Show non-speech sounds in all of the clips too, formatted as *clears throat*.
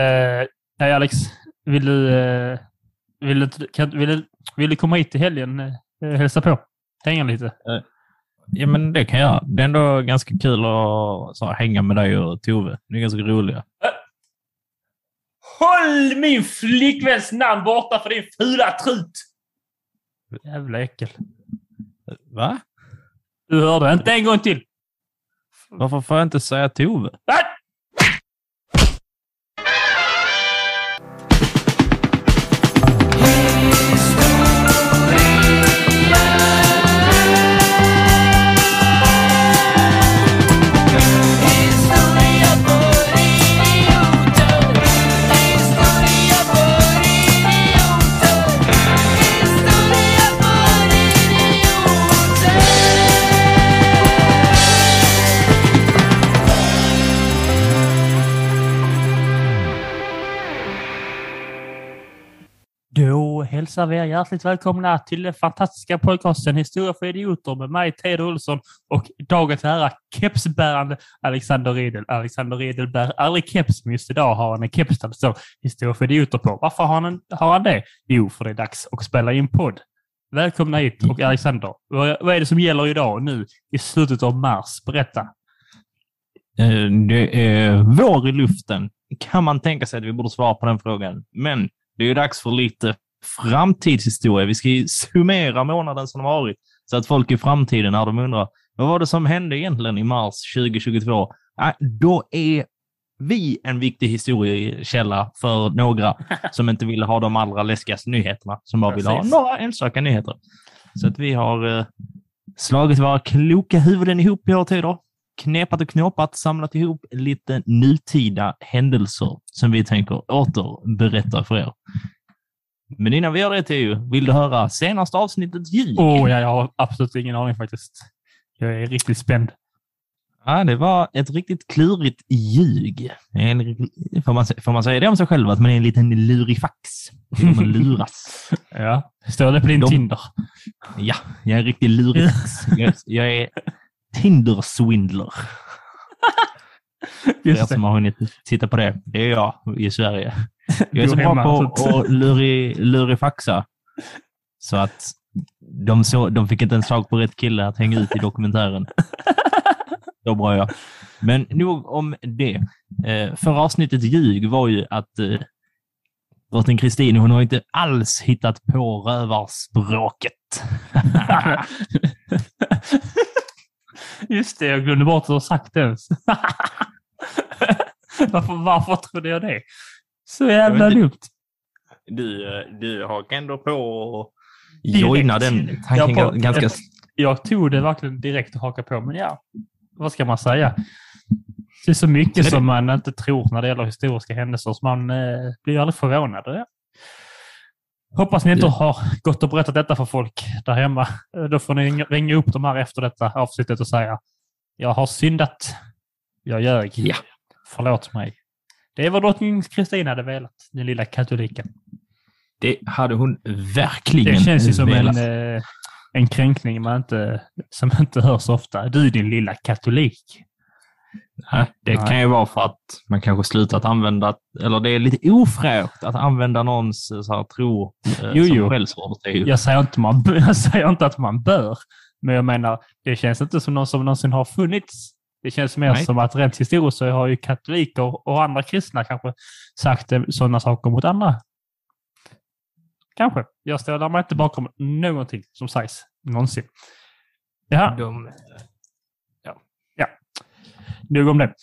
Eh, hej Alex, vill du, eh, vill, du, kan, vill, du, vill du komma hit i helgen eh, hälsa på? Hänga lite? Ja, men det kan jag. Det är ändå ganska kul att så, hänga med dig och Tove. Ni är ganska roliga. Håll min flickväns namn borta för din fula trut! Jävla äckel. Va? Du hörde inte en gång till. Varför får jag inte säga Tove? Ah! Hälsar vi er hjärtligt välkomna till den fantastiska podcasten Historia för idioter med mig, Teodor Olsson och dagens ära kepsbärande Alexander Riedel. Alexander Riedel bär aldrig keps, men just idag har han en keps där det står Historia för idioter på. Varför har han, har han det? Jo, för det är dags att spela in podd. Välkomna hit och Alexander, vad är det som gäller idag nu i slutet av mars? Berätta. Eh, det är vår i luften. Kan man tänka sig att vi borde svara på den frågan. Men det är ju dags för lite framtidshistoria. Vi ska ju summera månaden som har varit så att folk i framtiden, när de undrar vad var det som hände egentligen i mars 2022? Ja, då är vi en viktig historiekälla för några *laughs* som inte vill ha de allra läskigaste nyheterna, som bara vill ha några enstaka nyheter. Så att vi har eh, slagit våra kloka huvuden ihop i år tider, knepat och knåpat, samlat ihop lite nutida händelser som vi tänker återberätta för er. Men innan vi gör det, Theo, vill du höra senaste avsnittets ljud? Åh, ja, jag har absolut ingen aning faktiskt. Jag är riktigt spänd. Ja, det var ett riktigt klurigt ljug. En, får, man, får man säga det om sig själv, att man är en liten lurifax? Att luras. *laughs* Ja, står det på din De- Tinder? Ja, jag är en riktig lurifax. Jag, jag är Tinder-swindler. *laughs* För er Just det. som har hunnit titta på det. Det är jag i Sverige. Jag är så bra på att- att luri, lurifaxa. Så att de, så, de fick inte ens tag på rätt kille att hänga ut i dokumentären. Så bra jag. Men nog om det. Eh, förra avsnittet ljug var ju att eh, drottning Kristin, hon har inte alls hittat på rövarspråket. *laughs* Just det, jag glömde bort att ha sagt det ens. *laughs* varför, varför trodde jag det? Så jävla vet dumt. Du, du hakar ändå på och Direkt. joina den tanken Jag på- ganska... Jag tog det verkligen direkt och hakade på, men ja, vad ska man säga? Det är så mycket Så det- som man inte tror när det gäller historiska händelser, så man eh, blir aldrig förvånad. Ja. Hoppas ni inte Ja. har gått och berättat detta för folk där hemma. Eh, Då får ni ringa upp dem här efter detta avsnittet och säga jag har syndat. Jag ljög. Ja. Förlåt mig. Det är vad drottning Kristina hade velat, den lilla katoliken. Det hade hon verkligen Det känns ju som velat. en, eh, en kränkning man inte, som inte hörs ofta. Du din lilla katolik. Nej, det Nej. kan ju vara för att man kanske slutat använda, eller det är lite ofräscht att använda någons eh, så här, tro eh, Jo, som skällsord. Jag säger, inte man, *laughs* jag säger inte att man bör, men jag menar, det känns inte som någon som någonsin har funnits. Det känns mer Nej. som att rent historiskt så har ju katoliker och andra kristna kanske sagt eh, sådana saker mot andra. Kanske. Jag ställer mig inte bakom någonting som sägs någonsin. Ja, De, nog om det.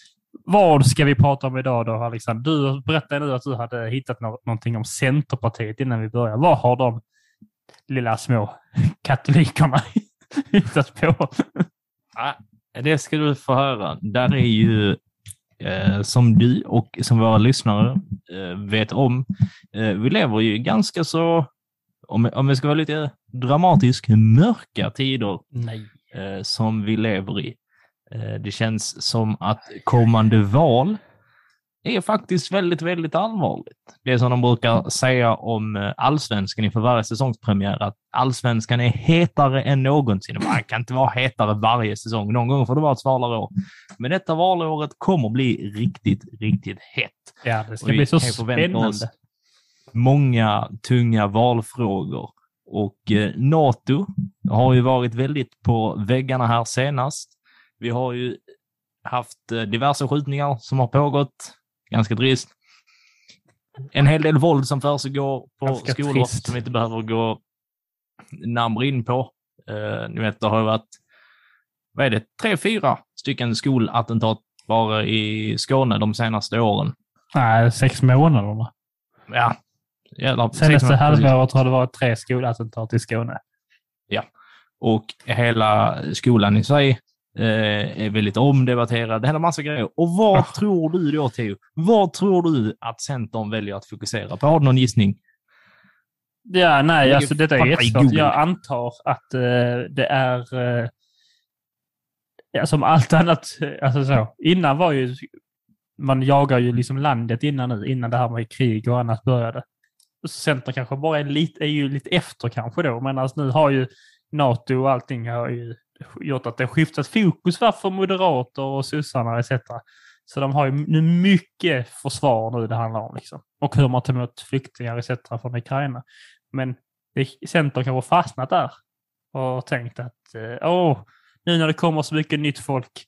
Vad ska vi prata om idag då, Alexander? Du berättade nu att du hade hittat nå- någonting om Centerpartiet innan vi börjar. Vad har de lilla små katolikerna *laughs* hittat på? Det ska du få höra. Där är ju, eh, som du och som våra lyssnare eh, vet om, eh, vi lever ju ganska så, om, om vi ska vara lite dramatisk, mörka tider eh, som vi lever i. Eh, det känns som att kommande val är faktiskt väldigt, väldigt allvarligt. Det är som de brukar säga om eh, allsvenskan inför varje säsongspremiär, att allsvenskan är hetare än någonsin. Man kan inte vara hetare varje säsong. Någon gång får det vara ett svalare år. Men detta valåret kommer bli riktigt, riktigt hett. Ja, det ska bli så spännande. oss många tunga valfrågor. Och eh, NATO har ju varit väldigt på väggarna här senast. Vi har ju haft eh, diverse skjutningar som har pågått. Ganska trist. En hel del våld som försiggår på Ganska skolor trist. som vi inte behöver gå närmare in på. Eh, ni vet, det har ju varit, vad är det, tre, fyra stycken skolattentat bara i Skåne de senaste åren. Nej, sex månaderna. Ja. Jävlar, Senaste halvåret har det varit tre skolattentat i Skåne. Och hela skolan i sig eh, är väldigt omdebatterad. Det händer massa grejer. Och vad Ah. tror du då, Theo? Vad tror du att Centern väljer att fokusera på? Har du någon gissning? Ja, nej, alltså detta är jättesvårt. Jag antar att eh, det är... eh, ja, som allt annat, eh, alltså så. Innan var ju... Man jagar ju liksom landet innan nu, innan det här med krig och annat började. Centern kanske bara är, lite, är ju lite efter kanske då, men alltså nu har ju NATO och allting har ju gjort att det har skiftat fokus för moderater och sossarna etc. Så de har ju nu mycket försvar nu det handlar om. Liksom. Och hur man tar emot flyktingar etc. från Ukraina. Men Centern kanske fastnat där och tänkt att eh, åh, nu när det kommer så mycket nytt folk,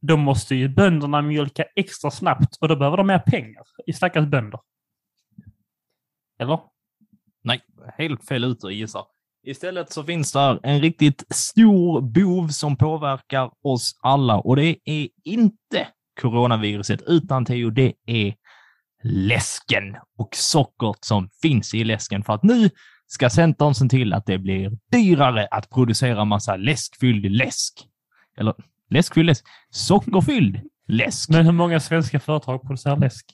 då måste ju bönderna mjölka extra snabbt och då behöver de mer pengar i stackars bönder. Eller? Nej, helt fel ute och gissar. Istället så finns där en riktigt stor bov som påverkar oss alla och det är inte coronaviruset utan Theo, det är läsken och sockret som finns i läsken. För att nu ska Centern se till att det blir dyrare att producera massa läskfylld läsk. Eller läskfylld läsk? Sockerfylld läsk. Men hur många svenska företag producerar läsk?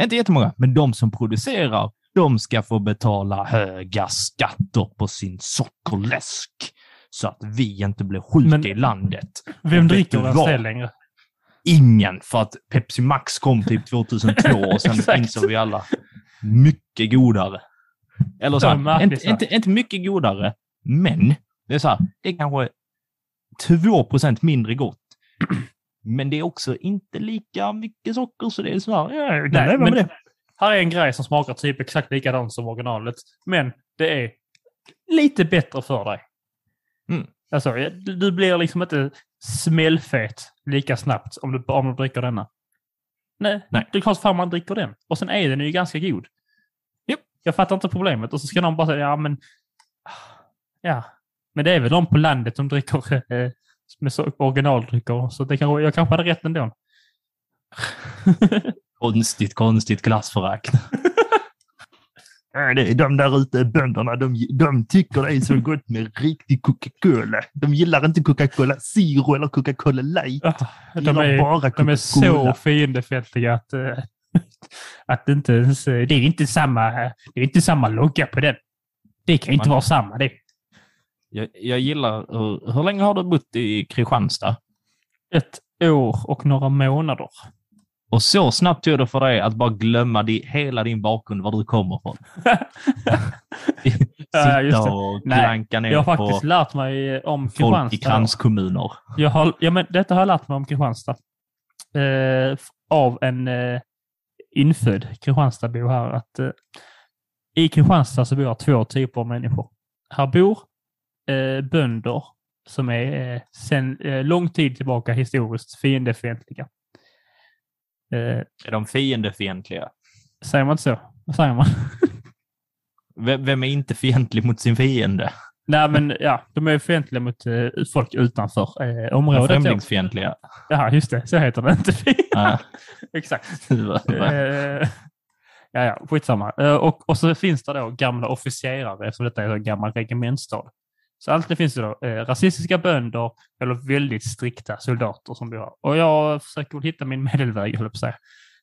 Inte jättemånga, men de som producerar, de ska få betala höga skatter på sin sockerläsk. Så att vi inte blir sjuka Men- i landet. Vem dricker den längre? Ingen, för att Pepsi Max kom typ 2002 och sen *laughs* insåg vi alla mycket godare. Eller så här, inte, inte, inte mycket godare, men det är så här, det är kanske 2% mindre gott. *clears throat* Men det är också inte lika mycket socker, så det är så här, ja, jag kan Nej, leva men med det. Här är en grej som smakar typ exakt likadant som originalet. Men det är lite bättre för dig. Mm. Alltså, du blir liksom inte smällfet lika snabbt om du, om du dricker denna. Nej, Nej. det är klart fan man dricker den. Och sen är den ju ganska god. Japp. Jag fattar inte problemet. Och så ska någon bara säga, ja men... Ja. Men det är väl de på landet som dricker eh, med originaldrycker. Så det kanske, jag kanske hade rätt ändå. *laughs* Konstigt, konstigt klassförakt. *laughs* De där ute, bönderna, de, de tycker det är så gott med riktig Coca-Cola. De gillar inte Coca-Cola Zero eller Coca-Cola Light. De De är, bara de är så fiendefientliga att, eh, att det inte ens, det är inte samma, det är inte samma logga på den. Det kan inte Man- vara samma det. Jag, jag gillar... Hur, hur länge har du bott i Kristianstad? Ett år och några månader. Och så snabbt tog det för dig att bara glömma di, hela din bakgrund, var du kommer ifrån. *laughs* Ja, just Sitta det. och klanka ner Jag har på faktiskt lärt mig om folk i kranskommuner. Jag har, ja, men detta har jag lärt mig om Kristianstad. Eh, av en eh, infödd Kristianstadbo här. Att, eh, I Kristianstad så bor två typer av människor. Här bor eh, bönder som är eh, sen eh, lång tid tillbaka historiskt fiendefientliga. Eh, Är de fiendefientliga? säger man inte så? Vad säger man? *laughs* Vem, är inte fientlig mot sin fiende? Nej, men ja, de är fientliga mot eh, folk utanför eh, De området. främlingsfientliga. Ja, just det. Så heter det inte. Ja. *laughs* Exakt. *laughs* Eh, ja, ja, skitsamma. Eh, och, och så finns det då gamla officerare eftersom detta är en gammal regementsstad. Så alltid finns det då eh, rasistiska bönder eller väldigt strikta soldater som bor här. Och jag försöker väl hitta min medelväg, höll jag på säga.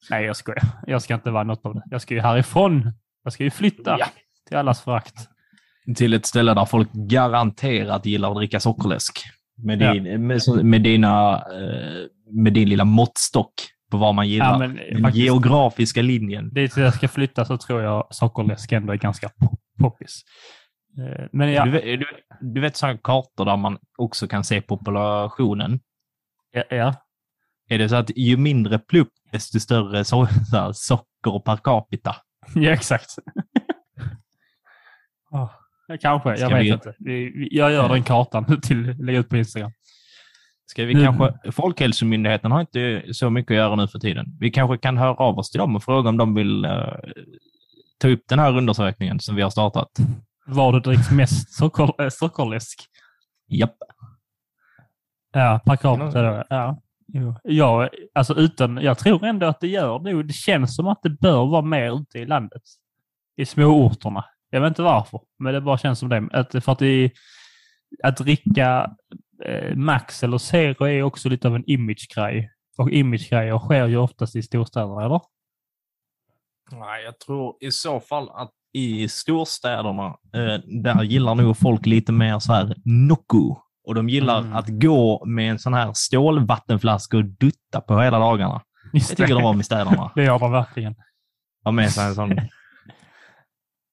Nej, jag skojar. Jag ska inte vara något av det. Jag ska ju härifrån. Jag ska ju flytta Ja. till allas förakt. Till ett ställe där folk garanterat gillar att dricka sockerläsk. Med, Ja. din, med, så- med, dina, eh, med din lilla måttstock på vad man gillar. Ja, men, Den faktiskt, geografiska linjen. dit jag ska flytta så tror jag sockerläsk ändå är ganska pop- poppis. Eh, Men ja, Du, vet- du, du vet sådana kartor där man också kan se populationen? ja, ja. Är det så att ju mindre plupp desto större so så socker per capita. *laughs* Ja, exakt. *laughs* oh, kanske, jag Ska vet vi- inte. Jag gör den kartan *laughs* till lägga ut på Instagram. Ska vi Nu- kanske, Folkhälsomyndigheten har inte så mycket att göra nu för tiden. Vi kanske kan höra av oss till dem och fråga om de vill eh, ta upp den här undersökningen som vi har startat. Var det dricks mest socker, äh, sockerläsk? Japp. Ja, per capita då. Ja. Ja, alltså utan, jag tror ändå att det gör det. Det känns som att det bör vara mer ute i landet. I småorterna. Jag vet inte varför, men det bara känns som det. Att, för att, det, att dricka eh, Max eller Zero är också lite av en imagegrej. Och imagegrejer sker ju oftast i storstäderna, eller? Nej, jag tror i så fall att i storstäderna, eh, där gillar nog folk lite mer så här Nocco. Och de gillar Mm. att gå med en sån här stålvattenflaska och dutta på hela dagarna. Just Det tycker de om i städerna. *laughs* Det gör de verkligen. Ha med sig en sån...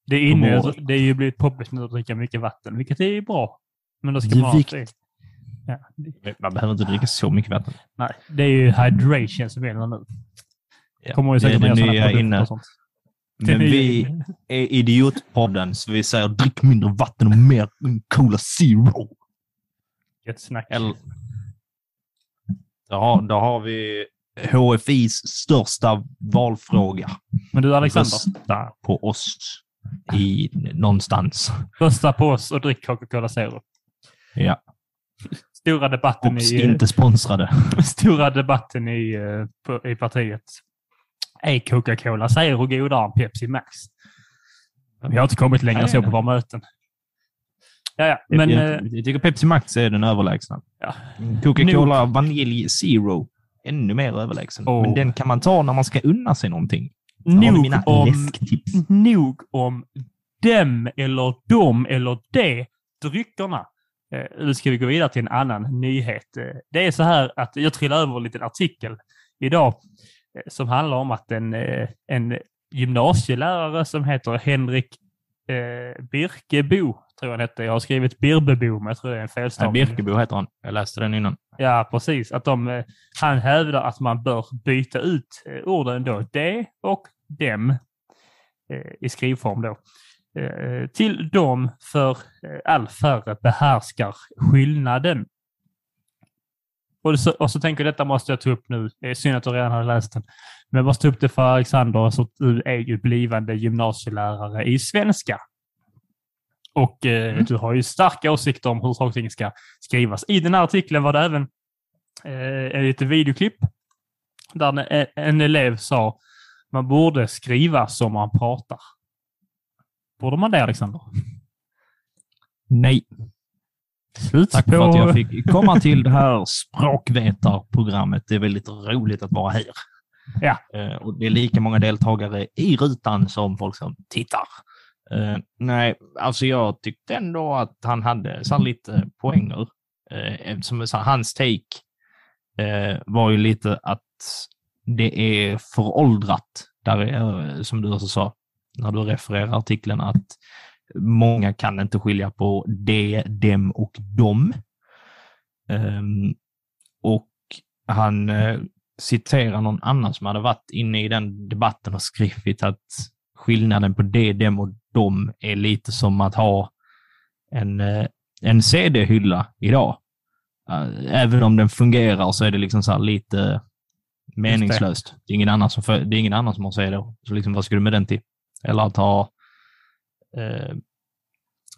Det är, inne, det är ju blivit poppis nu att dricka mycket vatten, vilket är bra. Men då ska Det är man det. Ja, det, Man behöver inte dricka så mycket vatten. nej, det är ju hydration som gäller nu. Ja, Kommer ju det är säkert det ner sådana nya inne. och sånt. Men vi är Idiotpodden, så vi säger drick mindre vatten och mer Cola Zero. Gött snack. Eller... Då har, då har vi HFIs största valfråga. Men du Alexander, Rösta på oss i någonstans. rösta på oss och drick Coca-Cola Zero. Ja. Stora debatten Ops, i, inte sponsrade. *laughs* stora debatten i, eh, i partiet. Är Coca-Cola Zero godare än Pepsi Max? Vi har inte kommit längre Nej, så på våra möten. Ja, ja. Men, jag, eh, jag tycker Pepsi Max är den överlägsna. Ja. Coca-Cola Vanilj Zero, ännu mer överlägsen. Åh. Men den kan man ta när man ska unna sig någonting. Nog om, läsktips. nog om dem eller dom eller det dryckerna. Eh, Nu ska vi gå vidare till en annan nyhet. Eh, Det är så här att jag trillade över en liten artikel idag som handlar om att en, eh, en gymnasielärare som heter Henrik eh, Birkebo, tror jag han hette. Jag har skrivit Birbebo, men jag tror det är en felstavning. Birkebo heter han. Jag läste den innan. Ja, precis. Att de, eh, han hävdar att man bör byta ut eh, orden då, det och dem eh, i skrivform då, eh, till dem för eh, all färre behärskar skillnaden. Och så, och så tänker jag detta måste jag ta upp nu. Det är synd att du redan har läst den. Men jag måste ta upp det för Alexander, så att du är ju blivande gymnasielärare i svenska. Och eh, du har ju starka åsikter om hur saker och ting ska skrivas. I den här artikeln var det även eh, ett videoklipp där en, en elev sa man borde skriva som man pratar. Borde man det, Alexander? Nej. Slut Tack för att jag fick komma till det här språkvetarprogrammet. Det är väldigt roligt att vara här. Ja. Eh, Och det är lika många deltagare i rutan som folk som tittar. Eh, nej, alltså jag tyckte ändå att han hade så lite poänger. Eh, eftersom så här, hans take eh, var ju lite att det är föråldrat. Där är, som du också sa när du refererar artikeln, att många kan inte skilja på det, dem och dom. Ehm, och han eh, citerar någon annan som hade varit inne i den debatten och skrivit att skillnaden på det, dem och dom är lite som att ha en, eh, en CD-hylla idag. Eh, även om den fungerar så är det liksom så lite meningslöst. Det. är ingen annan som, för, det är ingen annan som har CD. Så liksom, vad ska du med den till? Eller att ha eh,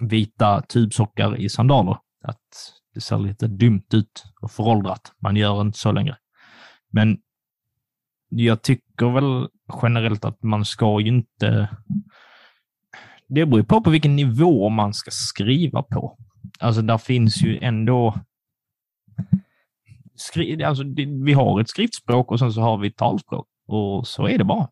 vita tubsockar i sandaler. Att det ser lite dumt ut och föråldrat. Man gör inte så längre. Men jag tycker väl generellt att man ska ju inte... Det beror ju på på vilken nivå man ska skriva på. Alltså, där finns ju ändå... Skri... Alltså, vi har ett skriftspråk och sen så har vi ett talspråk. Och så är det bara.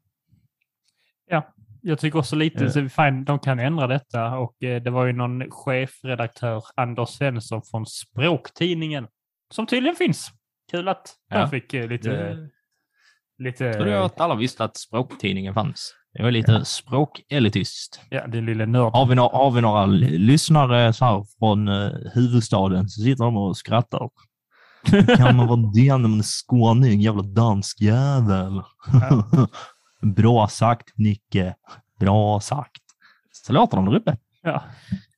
Jag tycker också lite, så fine, de kan ändra detta och eh, det var ju någon chefredaktör, Anders Svensson från Språktidningen, som tydligen finns. Kul att de Ja. fick eh, lite... Det- lite Jag trodde att alla visste att språktidningen fanns. Det var lite språkelitistiskt. ja, din lilla nörd. Har vi, några, har vi några lyssnare så här från eh, huvudstaden så sitter de och skrattar. Kan man vara det när man är skåning? Jävla dansk jävel. Ja. *laughs* Bra sagt, Nicke. Bra sagt. Så låter de där uppe. Ja.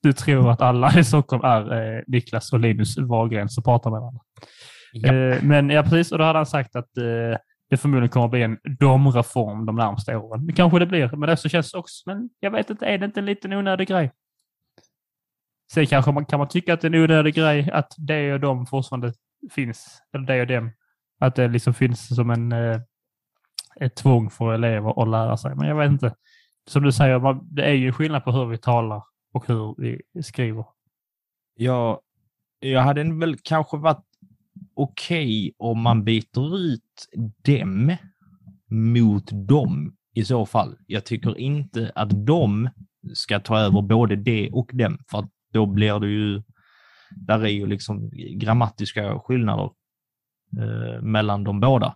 Du tror att alla i Stockholm är eh, Niklas och Linus Wahlgren som pratar med varandra. Ja. Eh, men ja, precis. Och då hade han sagt att eh, det förmodligen kommer att bli en domreform de närmaste åren. Det kanske det blir, men det så känns också. Men jag vet inte, är det inte en liten onödig grej? Sen kanske man kan man tycka att det är en onödig grej att det och de fortfarande finns, eller det och dem. Att det liksom finns som en eh, ett tvång för elever att lära sig. Men jag vet inte. Som du säger, det är ju skillnad på hur vi talar och hur vi skriver. Jag, jag hade väl kanske varit okej om man byter ut dem mot dem i så fall. Jag tycker inte att de ska ta över både det och dem, för att då blir det ju, där är ju liksom grammatiska skillnader eh, mellan de båda.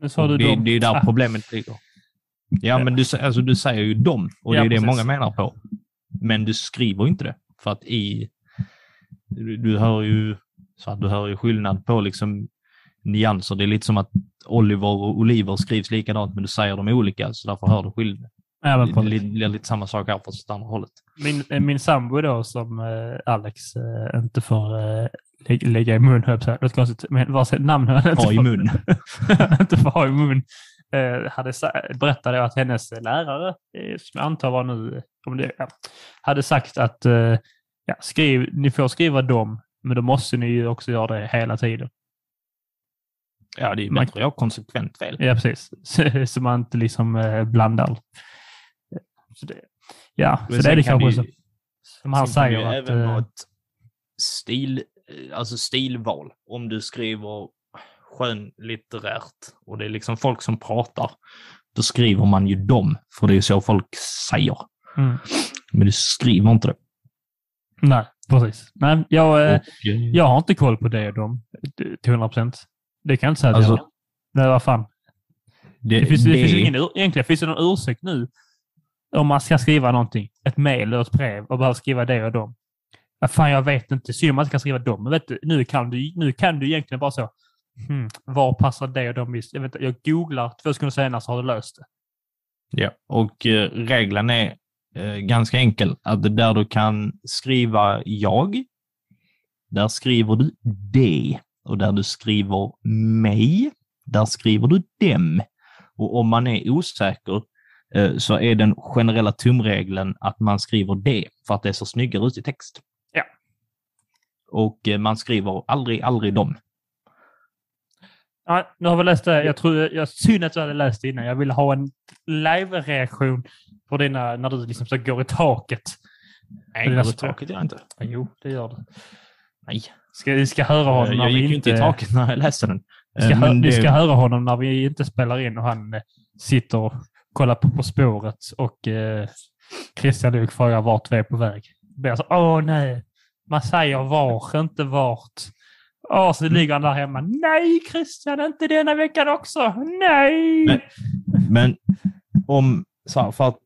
Nu sa du det, dem. det är där problemet ligger. Ja, men du, alltså, du säger ju dem och det Ja, är det precis. många menar på. Men du skriver inte det. För att i... Du, du hör ju så att du hör ju skillnad på liksom nyanser. Det är lite som att Oliver och Oliver skrivs likadant, men du säger dem olika, så därför hör du skillnad. ja, men Det blir lite samma sak här, fast åt andra hållet. min, eh, min sambo då, som eh, Alex eh, inte får lä- lägga i mun, höll jag på att konstigt, men namn har han inte Ha i mun. *laughs* inte får ha i mun. Eh, hade berättade att hennes lärare, eh, som jag antar var nu, om det, ja, hade sagt att eh, ja, skriv, ni får skriva dem, men då måste ni ju också göra det hela tiden. Ja, det är Man- bättre att göra konsekvent fel. Ja, precis. Så, så man inte liksom eh, blandar. Så det, ja, Men så det är det kan kanske ju- så, som han säger. ju Att, även vara ett stil, alltså stilval. Om du skriver skönlitterärt och det är liksom folk som pratar, då skriver man ju dem, för det är så folk säger. mm, Men du skriver inte det. nej, precis. Nej, jag, eh, eh, jag har inte koll på det och dem till 100 procent. Det kan jag inte säga Alltså, har. Nej, vad fan. det, Det finns, det det- finns ingen, egentligen finns det någon ursäkt nu om man ska skriva någonting, ett mejl eller ett brev och behöver skriva det och dem. Ja, fan, jag vet inte. Synd om man inte kan skriva dem. Men vet du, nu, kan du, nu kan du egentligen bara så. Hmm, var passar det och de Jag, vet, inte, jag googlar två sekunder senare så har du löst det. Ja, och eh, regeln är eh, ganska enkel. Att där du kan skriva jag, där skriver du det. Och där du skriver mig, där skriver du dem. Och om man är osäker eh, så är den generella tumregeln att man skriver det för att det ser snyggare ut i text. Och eh, man skriver aldrig, aldrig dem. Ja, nu har vi läst det. Jag tror, jag synd att du hade läst det innan. Jag ville ha en live-reaktion på dina, när du liksom så går i taket. Nej, är så- taket gör jag inte. Jo, det gör du. Nej. Ska, vi ska höra honom Eh, när Jag vi gick ju inte... i taket när jag läste den. Vi ska, Eh, men vi det- ska höra honom när vi inte spelar in och han eh, sitter och kollar på På spåret och eh, Christian Luuk frågar vart vi är på väg. Det blir så, åh nej, man säger var, inte vart. Och så ligger han där hemma. Nej Christian, inte denna veckan också. Nej! Men- Men om, så här, för att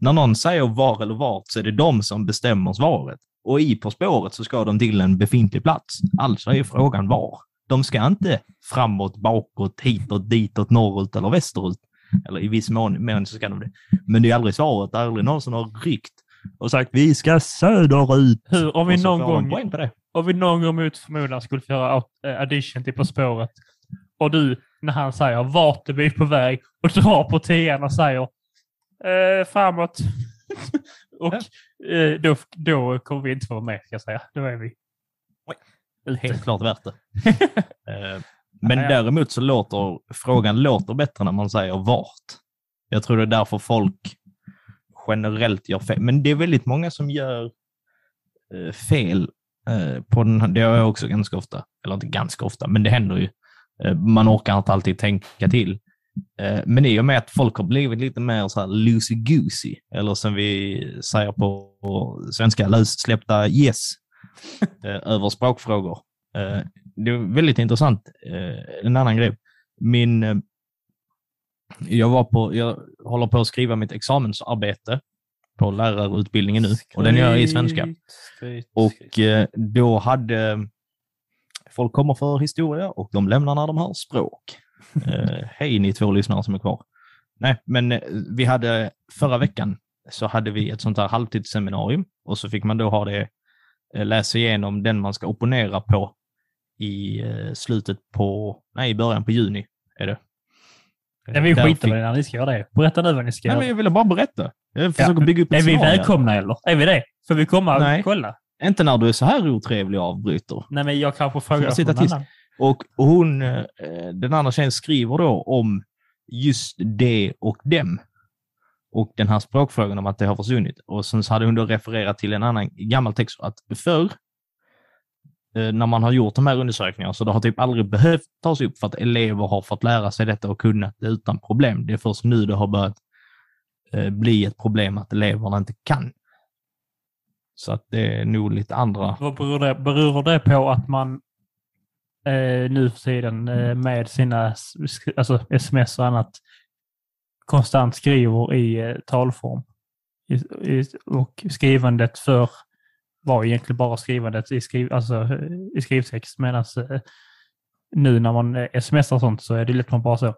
när någon säger var eller vart så är det de som bestämmer svaret. Och i På spåret så ska de till en befintlig plats. Alltså är frågan var. De ska inte framåt, bakåt, hitåt, ditåt, norrut eller västerut. Eller i viss mån, mån så ska de det. Men det är aldrig svaret. Det är aldrig någon som har ryckt och sagt vi ska söderut. Hur, om vi någon gång på det. om vi någon gång mot förmodan skulle få göra eh, audition till På spåret och du, när han säger vart är vi på väg och drar på tian och säger eh, framåt. *laughs* och eh, då, då kommer vi inte vara med, ska jag säga. Då är vi Oj. Helt klart värt det. *laughs* Eh, Men Ja, ja. däremot så låter frågan låter bättre när man säger vart. Jag tror det är därför folk generellt gör fel. Men det är väldigt många som gör eh, fel eh, på den här. Det gör jag också ganska ofta. Eller inte ganska ofta, men det händer ju. Eh, Man orkar inte alltid tänka till. Eh, Men i och med att folk har blivit lite mer så här loosey-goosey, eller som vi säger på svenska, lössläppta yes, *laughs* eh, över språkfrågor. Eh, Det är väldigt intressant. En annan grej. Min, jag, var på, jag håller på att skriva mitt examensarbete på lärarutbildningen nu och den gör jag i svenska. Skryt, skryt, skryt. Och eh, då hade folk kommer för historia och de lämnar när de har språk. *laughs* Eh, hej ni två lyssnare som är kvar. Nej, men eh, vi hade förra veckan så hade vi ett sånt här halvtidsseminarium och så fick man då ha det, eh, läsa igenom den man ska opponera på i eh, slutet på, nej i början på juni är det. Ja, vi skiter fick- väl i när ni ska göra det. Berätta nu vad ni ska Nej, men göra. jag ville bara berätta. Jag försöker bygga upp Är vi välkomna eller? Är vi det? Får vi komma och Nej. kolla? Inte när du är så här otrevlig och avbryter. Nej, men jag kanske frågar sitta tyst? annan. Och hon, eh, den andra tjejen skriver då om just det och dem. Och den här språkfrågan om att det har försvunnit. Och sen så hade hon då refererat till en annan gammal text att förr, när man har gjort de här undersökningarna, så det har typ aldrig behövt tas upp för att elever har fått lära sig detta och kunnat det utan problem. Det är först nu det har börjat eh, bli ett problem att eleverna inte kan. Så att det är nog lite andra Vad beror det, beror det på att man eh, nu för tiden eh, med sina alltså sms och annat konstant skriver i eh, talform? I, i, och skrivandet för var egentligen bara skrivandet i, skriv, alltså, i skrivtext medan eh, nu när man eh, smsar och sånt så är det lätt man bara så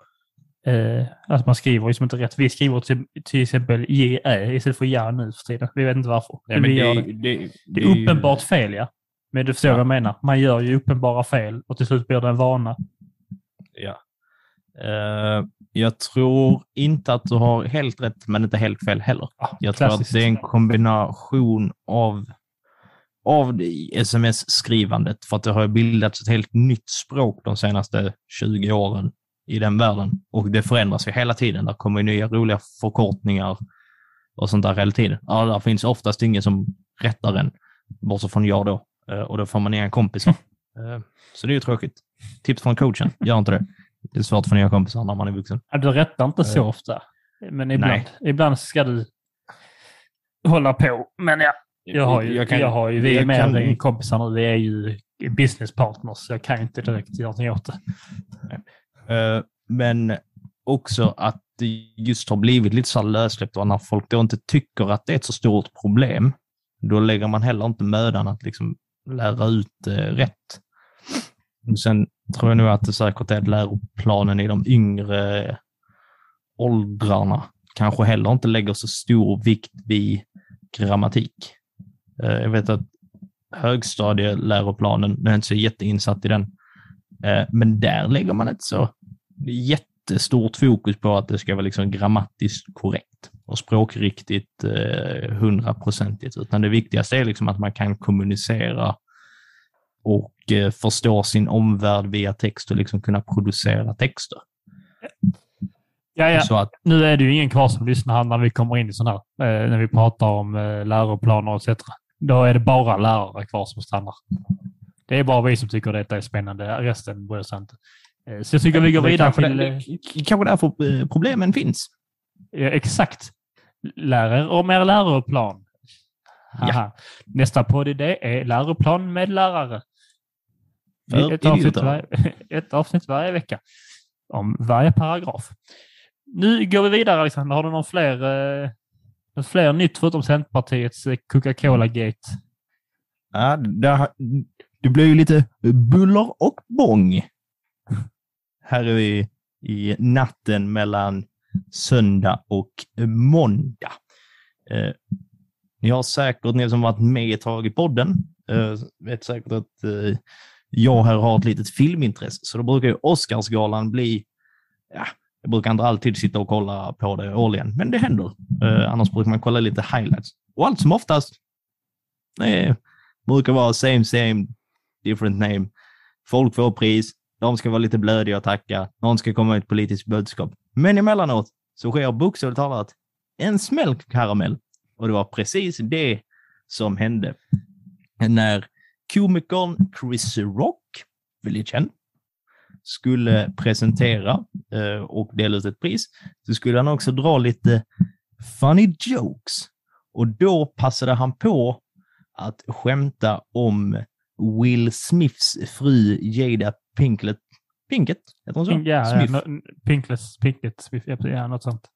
Eh, att man skriver liksom inte rätt. Vi skriver till, till exempel JE istället för ja nu för tiden. Vi vet inte varför. Ja, men vi det, gör det. det, Det är är ju- uppenbart fel, ja. Men du förstår Ja. vad jag menar. Man gör ju uppenbara fel och till slut blir det en vana. Ja. Eh, jag tror inte att du har helt rätt, men inte helt fel heller. Jag tror att det är en kombination av, av det sms-skrivandet, för att det har bildats ett helt nytt språk de senaste 20 åren i den världen. Och det förändras ju hela tiden. Det kommer nya roliga förkortningar och sånt där hela tiden. Ja, där finns oftast ingen som rättar en, bortsett från jag då. Eh, och då får man inga kompisar. *laughs* Eh, så det är ju tråkigt. Tips från coachen, gör inte det. Det är svårt för nya kompisar när man är vuxen. Ja, Du rättar inte så Eh, ofta. Men ibland, nej. ibland ska du hålla på. Men ja, jag har ju, jag kan- har ju vi är jag mer kan- kompisar nu. Vi är ju business partners. så Jag kan inte direkt göra någonting åt det. Eh, men också att det just har blivit lite så här lössläppt och när folk då inte tycker att det är ett så stort problem, då lägger man heller inte mödan att liksom lära ut eh, rätt. Sen tror jag nog att det säkert är läroplanen i de yngre åldrarna kanske heller inte lägger så stor vikt vid grammatik. Eh, jag vet att högstadieläroplanen, nu är jag inte så jätteinsatt i den, Eh, Men där lägger man inte så jättestort fokus på att det ska vara liksom grammatiskt korrekt och språkriktigt eh, hundraprocentigt, utan det viktigaste är liksom att man kan kommunicera och förstå sin omvärld via text och liksom kunna producera texter. Ja, ja. Att, Nu är det ju ingen kvar som lyssnar när vi kommer in i sån här, när vi pratar om läroplaner etc. Då är det bara lärare kvar som stannar. Det är bara vi som tycker detta är spännande. Resten bryr sig inte. Eh, så jag tycker vi går vidare kanske, till... det, kanske därför eh, problemen finns. Ja, exakt. Lärare och mer läroplan. Ja. Nästa podd det är läroplan med lärare. För Ett avsnitt, varje, *laughs* ett avsnitt varje vecka. Om varje paragraf. Nu går vi vidare Alexander. Har du någon fler, eh, något fler nytt förutom Centerpartiets eh, Coca-Cola-gate? Ja, det, det blir ju lite buller och bång. Här är vi i natten mellan söndag och måndag. Eh, ni har säkert, ni som varit med ett tag i podden, eh, vet säkert att eh, jag här har ett litet filmintresse, så då brukar ju Oscarsgalan bli, ja, jag brukar inte alltid sitta och kolla på det årligen, men det händer. Eh, annars brukar man kolla lite highlights. Och allt som oftast eh, brukar vara same same, different name. Folk får pris, de ska vara lite blödiga och tacka, någon ska komma med ett politiskt budskap. Men emellanåt så sker bokstavligt talat en smällkaramell. Och det var precis det som hände när komikern Chris Rock, väldigt känd, skulle presentera eh, och dela ut ett pris, så skulle han också dra lite funny jokes. Och då passade han på att skämta om Will Smiths fru Jada Pinkett. Pinkett? Heter hon så? Ja, ja, Smith. no- Pinkless, Pinkett, Smith, ja, ja, något sånt.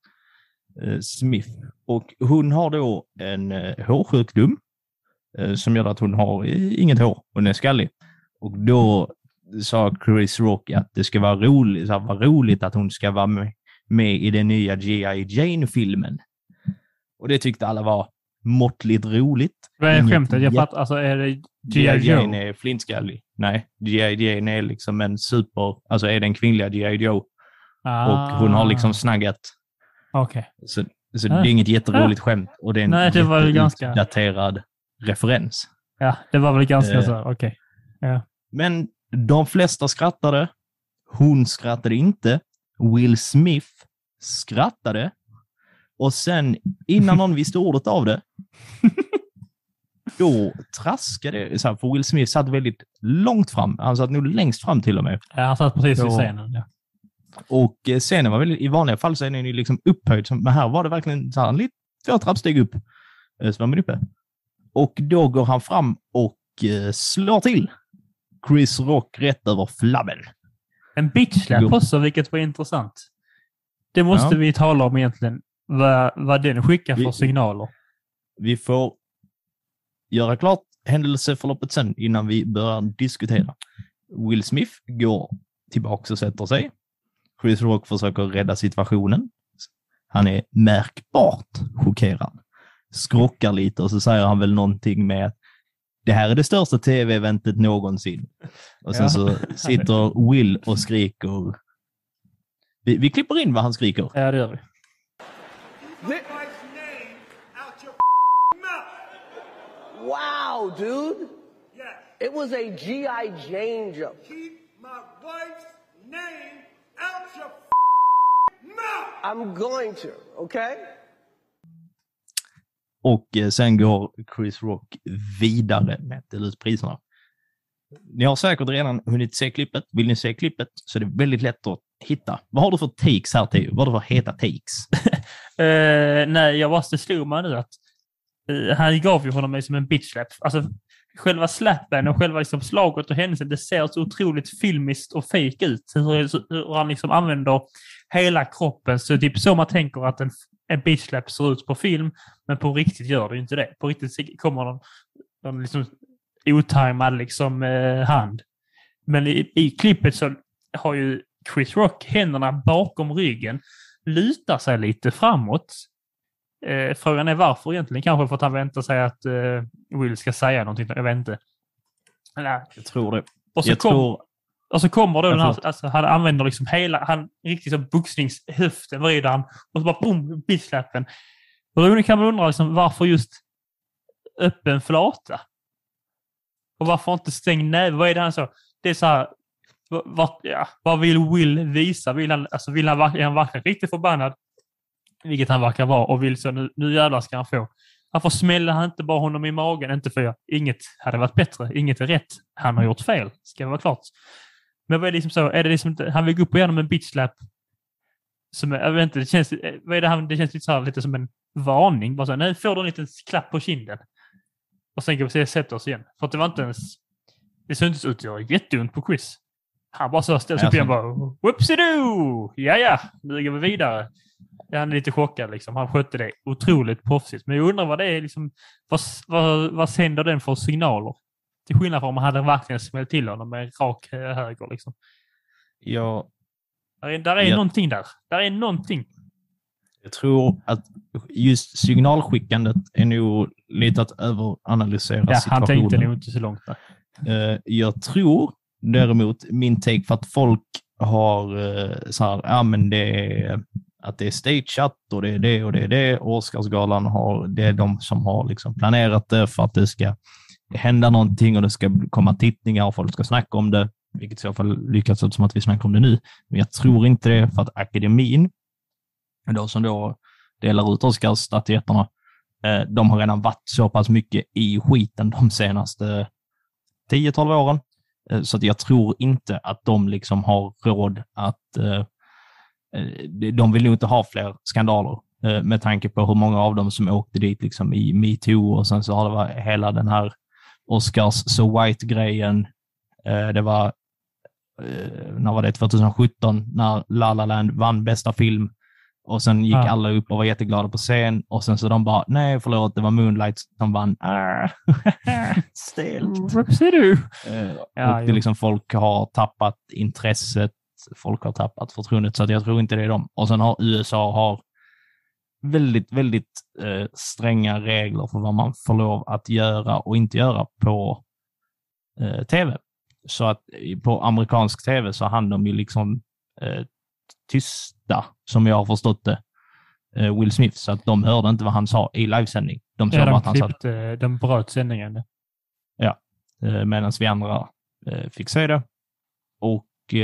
eh, Smith. Och hon har då en eh, hårsjukdom som gör att hon har inget hår. Hon är skallig. Och då sa Chris Rock att det ska vara roligt, så här, roligt att hon ska vara med, med i den nya G.I. Jane-filmen. Och det tyckte alla var måttligt roligt. Vad är skämtet? Jag fattar. Alltså, är det G.I. Jane är flintskallig. Nej, G.I. Jane är liksom en super, alltså är den kvinnliga G.I. Joe. Och hon har liksom snaggat. Ah, Okej. Så, så Ah. det är inget jätteroligt skämt och det är en Nej, det var ganska- daterad referens. Ja, det var väl ganska Eh. så. Okej. Men de flesta skrattade. Hon skrattade inte. Will Smith skrattade. Och sen, innan någon *laughs* visste ordet av det, då traskade så här, för Will Smith satt väldigt långt fram. Han satt nog längst fram till och med. Ja, han satt precis vid scenen. Ja. Och eh, scenen var väldigt, i vanliga fall så är den ju liksom upphöjd, men här var det verkligen så här, lite två trappsteg upp. eh, Så var man uppe. Och då går han fram och eh, slår till Chris Rock rätt över flabben. En bitchlap också, vilket var intressant. Det måste Ja. vi tala om egentligen. Vad, vad den skickar för Vi- signaler. Vi får göra klart händelseförloppet sen innan vi börjar diskutera. Will Smith går tillbaka och sätter sig. Chris Rock försöker rädda situationen. Han är märkbart chockerad. Skrockar lite och så säger han väl någonting med att det här är det största tv-eventet någonsin. Och sen Ja. så sitter Will och skriker. Vi, vi klipper in vad han skriker. Ja, det gör vi. Wow, dude. Yes. It was a G.I. Jane joke. Keep my wife's name out your mouth. I'm going to, okay? Och eh, sen går Chris Rock vidare med att dela ut priserna. Ni har säkert redan hunnit se klippet. Vill ni se klippet så är det väldigt lätt att hitta. Vad har du för takes här, Theo? Vad har du för heta takes? uh, *laughs* nej, jag bara slå slog mig nu att uh, han gav ju honom som en bitchlap. Alltså, själva slappen och själva liksom slaget och händelsen, det ser så otroligt filmiskt och fake ut. Hur, hur han liksom använder hela kroppen. Så typ så man tänker att en, en bitchlap ser ut på film, men på riktigt gör det ju inte det. På riktigt kommer någon, någon liksom otajmad liksom, eh, hand. Men i, i klippet så har ju Chris Rock händerna bakom ryggen, lutar sig lite framåt. Eh, frågan är varför egentligen. Kanske för att han väntar sig att eh, Will ska säga någonting. Jag vet inte. Nej. Jag tror det. Och så, Jag kom, tror... och så kommer då den här, alltså, han använder liksom hela, han riktigt som boxningshöften vrider han och så bara boom, bitchlappen. Och då kan man undra liksom, varför just öppen flata? Och varför inte stängd näve? Vad är det han så? Det är så här, vad, ja, vad vill Will visa? Vill han, alltså vill han, är han verkligen riktigt förbannad? Vilket han verkar vara och vill så nu, nu jävlar ska han få. Varför smäller han inte bara honom i magen? Inte för jag, inget hade varit bättre, inget är rätt. Han har gjort fel, ska vara klart. Men vad är det liksom så? Är det liksom han vill gå upp och ge honom en bitchlap. Som, jag vet inte, det känns, vad är det, det känns lite, så här, lite som en varning. Bara så här, nej, får du en liten klapp på kinden. Och sen går vi och sätter oss igen. För att det var inte ens, det såg inte ut att göra jätteont på Chris. Han bara så ställde sig upp igen och bara whoopsie-doo! Ja, ja, nu går vi vidare. Ja, han är lite chockad liksom. Han skötte det otroligt proffsigt. Men jag undrar vad det är liksom, vad, vad, vad sänder den för signaler? Till skillnad från om man hade verkligen smällt till honom med en rak eh, höger liksom. Jag, Där är, där är Ja. någonting där. Där är någonting. jag tror att just signalskickandet är nog lite att överanalysera Ja, han situationen. tänkte nog inte så långt där. Eh, jag tror däremot, min take för att folk har eh, så här, ja men det är att det är stageat och det är det och det är det. Oscarsgalan har, det är de som har liksom planerat det för att det ska hända någonting och det ska komma tittningar och folk ska snacka om det, vilket i så fall lyckas som att vi snackar om det nu. Men jag tror inte det för att akademin, de som då delar ut Oscarsstatyetterna, eh, de har redan varit så pass mycket i skiten de senaste 10-12 åren. Eh, så att jag tror inte att de liksom har råd att... Eh, eh, De vill nog inte ha fler skandaler eh, med tanke på hur många av dem som åkte dit liksom i metoo och sen så har det varit hela den här Oscars so white-grejen. Eh, Det var, när var det, 2017 när La La Land vann bästa film Och sen gick Ja. alla upp och var jätteglada på scen och sen så de bara, nej förlåt, det var Moonlight som vann. *laughs* Stelt. Vad du? Eh, Ja, och det liksom folk har tappat intresset, folk har tappat förtroendet, så att jag tror inte det är dem. Och sen har USA har väldigt, väldigt eh, stränga regler för vad man får lov att göra och inte göra på eh, tv. Så att på amerikansk tv så hann de ju liksom eh, tysta, som jag har förstått det, eh, Will Smith, så att de hörde inte vad han sa i livesändning. De såg Ja, de att han sa klippte, de bröt sändningen. eh, medan vi andra eh, fick se det. Och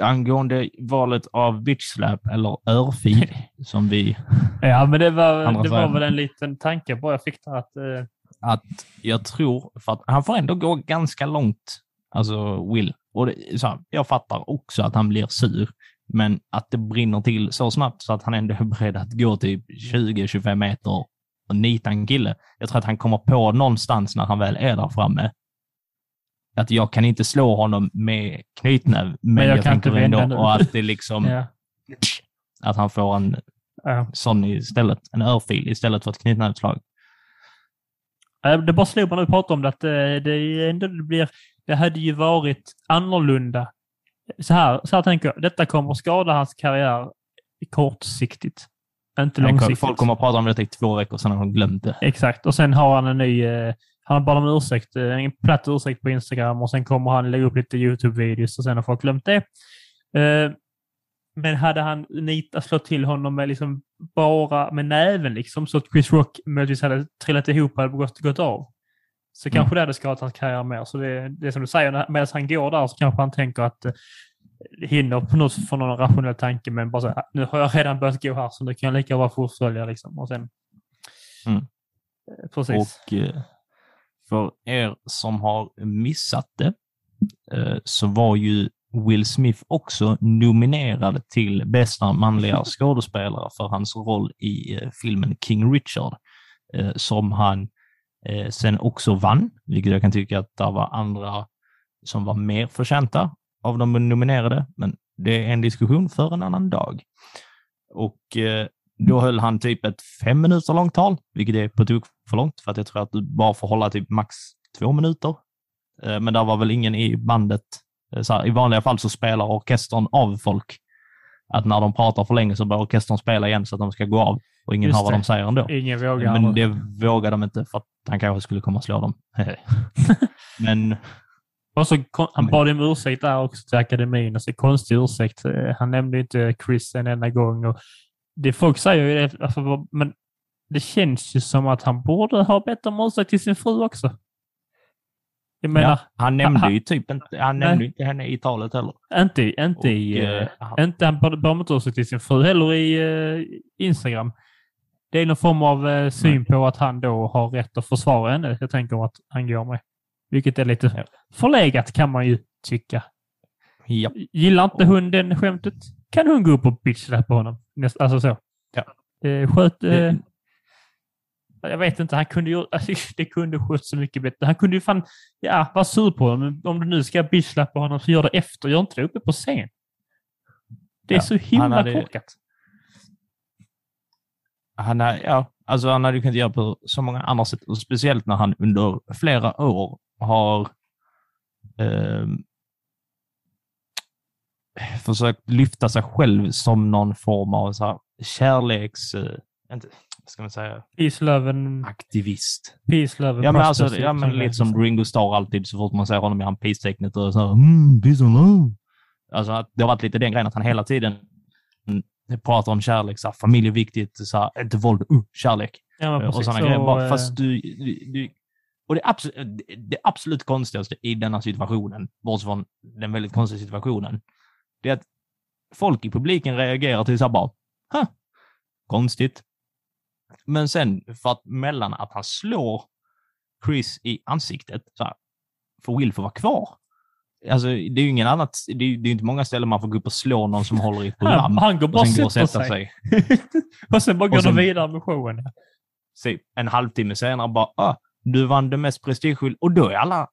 angående valet av bitch slap eller örfil *laughs* som vi, Ja, men det var, det var väl en liten tanke bara jag fick där att eh, att jag tror, för att han får ändå gå ganska långt, alltså Will. Och det, så här, jag fattar också att han blir sur, men att det brinner till så snabbt så att han ändå är beredd att gå typ 20-25 meter och nita en kille. Jag tror att han kommer på någonstans när han väl är där framme att jag kan inte slå honom med knytnäv, men, jag jag, kan tänker ändå och att det liksom, *laughs* ja, att han får en ja. sån istället, en örfil istället för ett knytnävsslag. Det bara slog mig när vi pratade om det att eh, det, ändå det blir, det hade ju varit annorlunda. Så här, så här tänker jag, detta kommer att skada hans karriär kortsiktigt. Inte långsiktigt. Folk kommer att prata om detta i två veckor, sen har de glömt det. Exakt, och sen har han en ny, eh, han bara en ursäkt, eh, en platt ursäkt på Instagram och sen kommer han lägga upp lite YouTube-videos och sen har folk glömt det. Eh, Men hade han nitat, slått till honom med liksom bara med näven liksom, så att Chris Rock möjligtvis hade trillat ihop och gått, gått av. Så Mm. kanske det hade skadat hans karriär mer. Så det, det är som du säger, medan han går där så kanske han tänker att eh, hinner på något för någon rationell tanke, men bara så här, nu har jag redan börjat gå här så nu kan jag lika bra fullfölja liksom. Och sen... Mm. Precis. Och för er som har missat det eh, så var ju Will Smith också nominerad till bästa manliga *laughs* skådespelare för hans roll i eh, filmen King Richard, eh, som han sen också vann, vilket jag kan tycka att det var andra som var mer förtjänta av de nominerade, men det är en diskussion för en annan dag. Och då höll han typ ett fem minuter långt tal, vilket är på tok för långt, för att jag tror att du bara får hålla typ max två minuter. Eh, Men där var väl ingen i bandet. Eh, här, I vanliga fall så spelar orkestern av folk. Att när de pratar för länge så börjar orkestern spela igen så att de ska gå av och ingen Just hör vad det. de säger ändå. Ingen vågar. Men det vågar de inte för att han kanske skulle komma och slå dem. *laughs* Men Och så, han bad om ursäkt där också till akademin. Alltså, konstig ursäkt. Eh, Han nämnde inte Chris en enda gång. Och det folk säger ju det, alltså, men det känns ju som att han borde ha bett om ursäkt till sin fru också. Jag menar, ja, han nämnde han- ju typ inte, han Nej. nämnde inte henne i talet heller. inte, inte Och, i... eh, han- inte, han bad om ursäkt till sin fru heller i eh, Instagram. Det är någon form av eh, syn Nej. på att han då har rätt att försvara henne. Jag tänker att han går med. Vilket är lite Ja. förlegat kan man ju tycka. Ja. Gillar inte hon den skämtet kan hon gå upp och bitchsläppa honom. Näst, alltså så. Ja. Eh, sköt... Eh, Det- jag vet inte, han kunde ju... Alltså, *laughs* det kunde skött så mycket bättre. Han kunde ju fan... Ja, vara sur på honom. Om du nu ska bitchsläppa honom så gör det efter. Gör inte det uppe på scen. Det är Ja, så himla hade- korkat. Han, är, ja, alltså han hade kunnat göra på så många andra sätt, och speciellt när han under flera år har ehm, försökt lyfta sig själv som någon form av så här, kärleks... eh, inte, vad ska man säga? Peace, love and... Aktivist. Peace, love Ja, men, alltså, ja, men lite som. Ringo Starr alltid, så fort man ser honom i han peace-tecknet och så här, mm, peace and love. Alltså, att det har varit lite den grejen att han hela tiden pratar om kärlek, så här, familj är viktigt, så här, inte våld, uh, kärlek. Ja, men och precis. sådana Så, grejer. Bara, eh, fast du, du, du och det, absolut, det absolut konstigaste i denna situationen, bortsett från den väldigt konstiga situationen, det är att folk i publiken reagerar till så här bara, huh, konstigt. Men sen, för att mellan att han slår Chris i ansiktet, så här, får Will få vara kvar. Alltså, det är ju ingen annat, det är, det är inte många ställen man får gå upp och slå någon som håller i ett program. *laughs* han, går bara och sen sätter sig. sig. *laughs* och sen bara går de vidare med showen. Se, en halvtimme senare bara, ah, du vann det mest prestigefull och då är alla,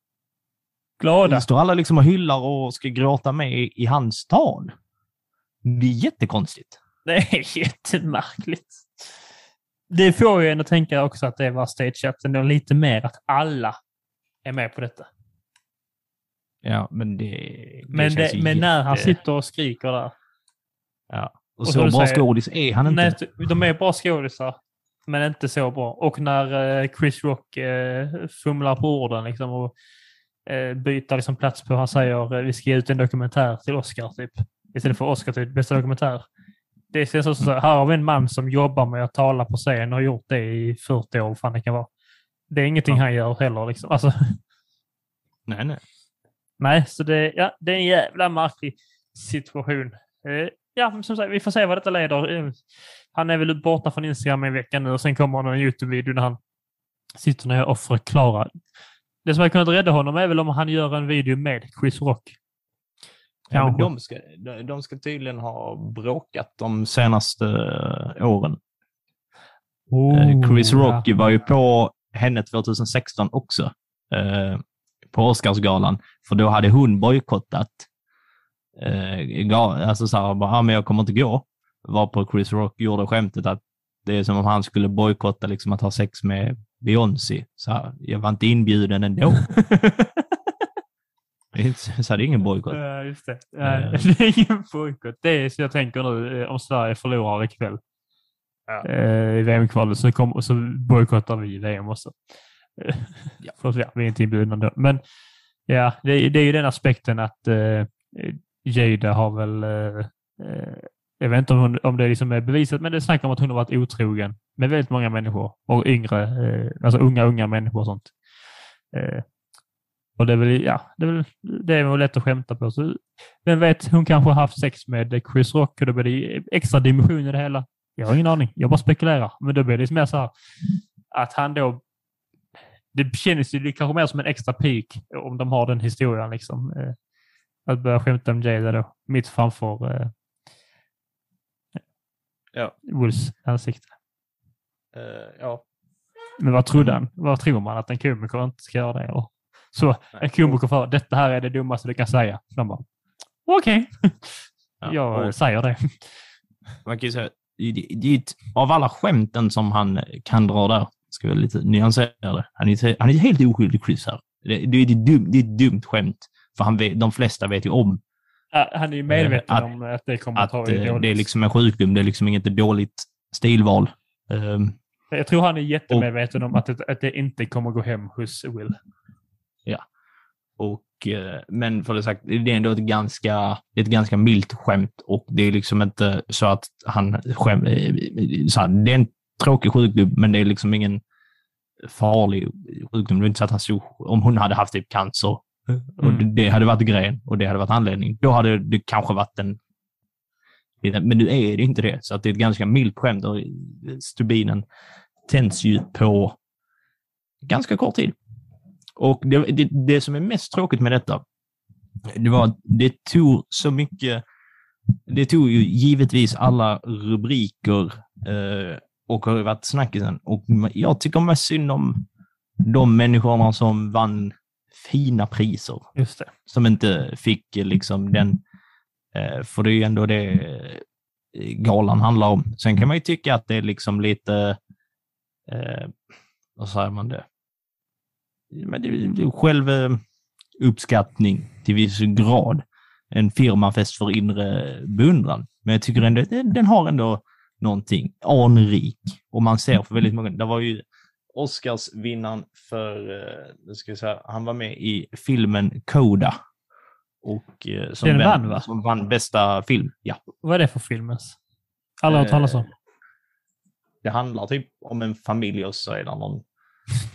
Glada. står alla liksom och hyllar och ska gråta med i, hans tal. Det är jättekonstigt. Det är *laughs* jättemärkligt. Det får ju en att tänka också att det var stageat ändå lite mer att alla är med på detta. Ja, men det, det Men, det, men när han jätte- sitter och skriker där. Ja. Och, och så som du bra skådis är han inte. Nej, de är bra skådisar, men inte så bra. Och när eh, Chris Rock eh, fumlar på orden liksom, och eh, byter liksom plats på, han säger eh, vi ska ge ut en dokumentär till Oscar typ. Istället för Oscar till bästa dokumentär. Det känns också så, här har vi en man som jobbar med att tala på scen och har gjort det i 40 år, fan det kan vara. Det är ingenting Ja. han gör heller. Liksom. Alltså, *laughs* Nej, nej. nej, så det, ja, det är en jävla märklig situation. Eh, ja, men som sagt, vi får se vad detta leder. Eh, Han är väl borta från Instagram i veckan nu och sen kommer han en YouTube-video när han sitter ner och förklarar. Det som hade kunnat rädda honom är väl om han gör en video med Chris Rock. Ja, men de, ska, de- ska tydligen ha bråkat de senaste eh, åren. Eh, Chris Rock var ju på henne 2016 också. Eh, på Oscarsgalan. För då hade hon bojkottat. Eh, alltså så här, bara, ah, men jag kommer inte gå. Var på Chris Rock gjorde skämtet att det är som om han skulle bojkotta liksom, att ha sex med Beyoncé. Så jag var inte inbjuden ändå. *laughs* Så det är ingen bojkott. Ja, just det. Ja, Eh. *laughs* det är ingen bojkott. Det är så jag tänker nu, eh, om Sverige förlorar ikväll eh, i VM-kvalet så, kom, så bojkottar vi VM också. *laughs* Ja. För att, ja, vi är inte inbjudna då. Men ja, det, är- det är ju den aspekten att eh, Jada har väl, jag vet inte om, hon, om det liksom är bevisat, men det snackar om att hon har varit otrogen med väldigt många människor och yngre, eh, alltså unga, unga människor och sånt. Eh, och det är väl, ja, det är väl, det är väl lätt att skämta på. Så, vem vet, hon kanske har haft sex med Chris Rock och då blir det extra dimension i det hela. Jag har ingen aning, jag bara spekulerar. Men då blir det liksom mer så här att han då, det känns ju kanske mer som en extra peak om de har den historien liksom. Eh, att börja skämta om Jada då, mitt framför eh, Ja. Wolves ansikte. Eh, ja. Men vad trodde han? Vad tror man att en komiker inte ska göra det? Eller? Så Nej. en komiker för detta här är det dummaste du kan säga. De bara, okej, Ja, jag och- säger det. man kan ju säga, det, av alla skämten som han kan dra där, ska vi lite nyansera det. Han är, han är helt oskyldig, Chris, här. Det, det, är ett dum, det är ett dumt skämt, för han vet, de flesta vet ju om Han är ju medveten Att- om att det kommer att att ha eh, det är liksom en sjukdom, det är liksom inget dåligt stilval. Ehm, Jag tror han är jättemedveten om att det, att det inte kommer gå hem hos Will. och, eh, men för det sagt, det är ändå ett ganska, ett ganska milt skämt och det är liksom inte så att han skäm, eh, så här, det är en tråkig sjukdom, men det är liksom ingen farlig sjukdom. Det är inte så att han stod, om hon hade haft typ cancer och Mm. det, hade varit grejen och det hade varit anledning, då hade det kanske varit en men nu är det inte det, så att det är ett ganska milt skämt och stubinen tänds ju på ganska kort tid. Och det, det, det som är mest tråkigt med detta, det var att det tog så mycket, det tog ju givetvis alla rubriker eh, och har varit snackisen. Och jag tycker mest synd om de människorna som vann fina priser Just det. som inte fick eh, liksom den, eh, för det är ju ändå det eh, galan handlar om. Sen kan man ju tycka att det är liksom lite, eh, vad säger man det? Men det det självuppskattning till viss grad. En firmafest för inre beundran. Men jag tycker ändå den, den har ändå någonting anrik. Och man ser för väldigt många, det var ju Oscarsvinnaren för, eh, nu ska jag säga, han var med i filmen Coda. Och, eh, som, Den vann, va? som vann bästa film. Ja. Vad är det för film ens? Aldrig hört talas om. Eh, Det handlar typ om en familj och så är det någon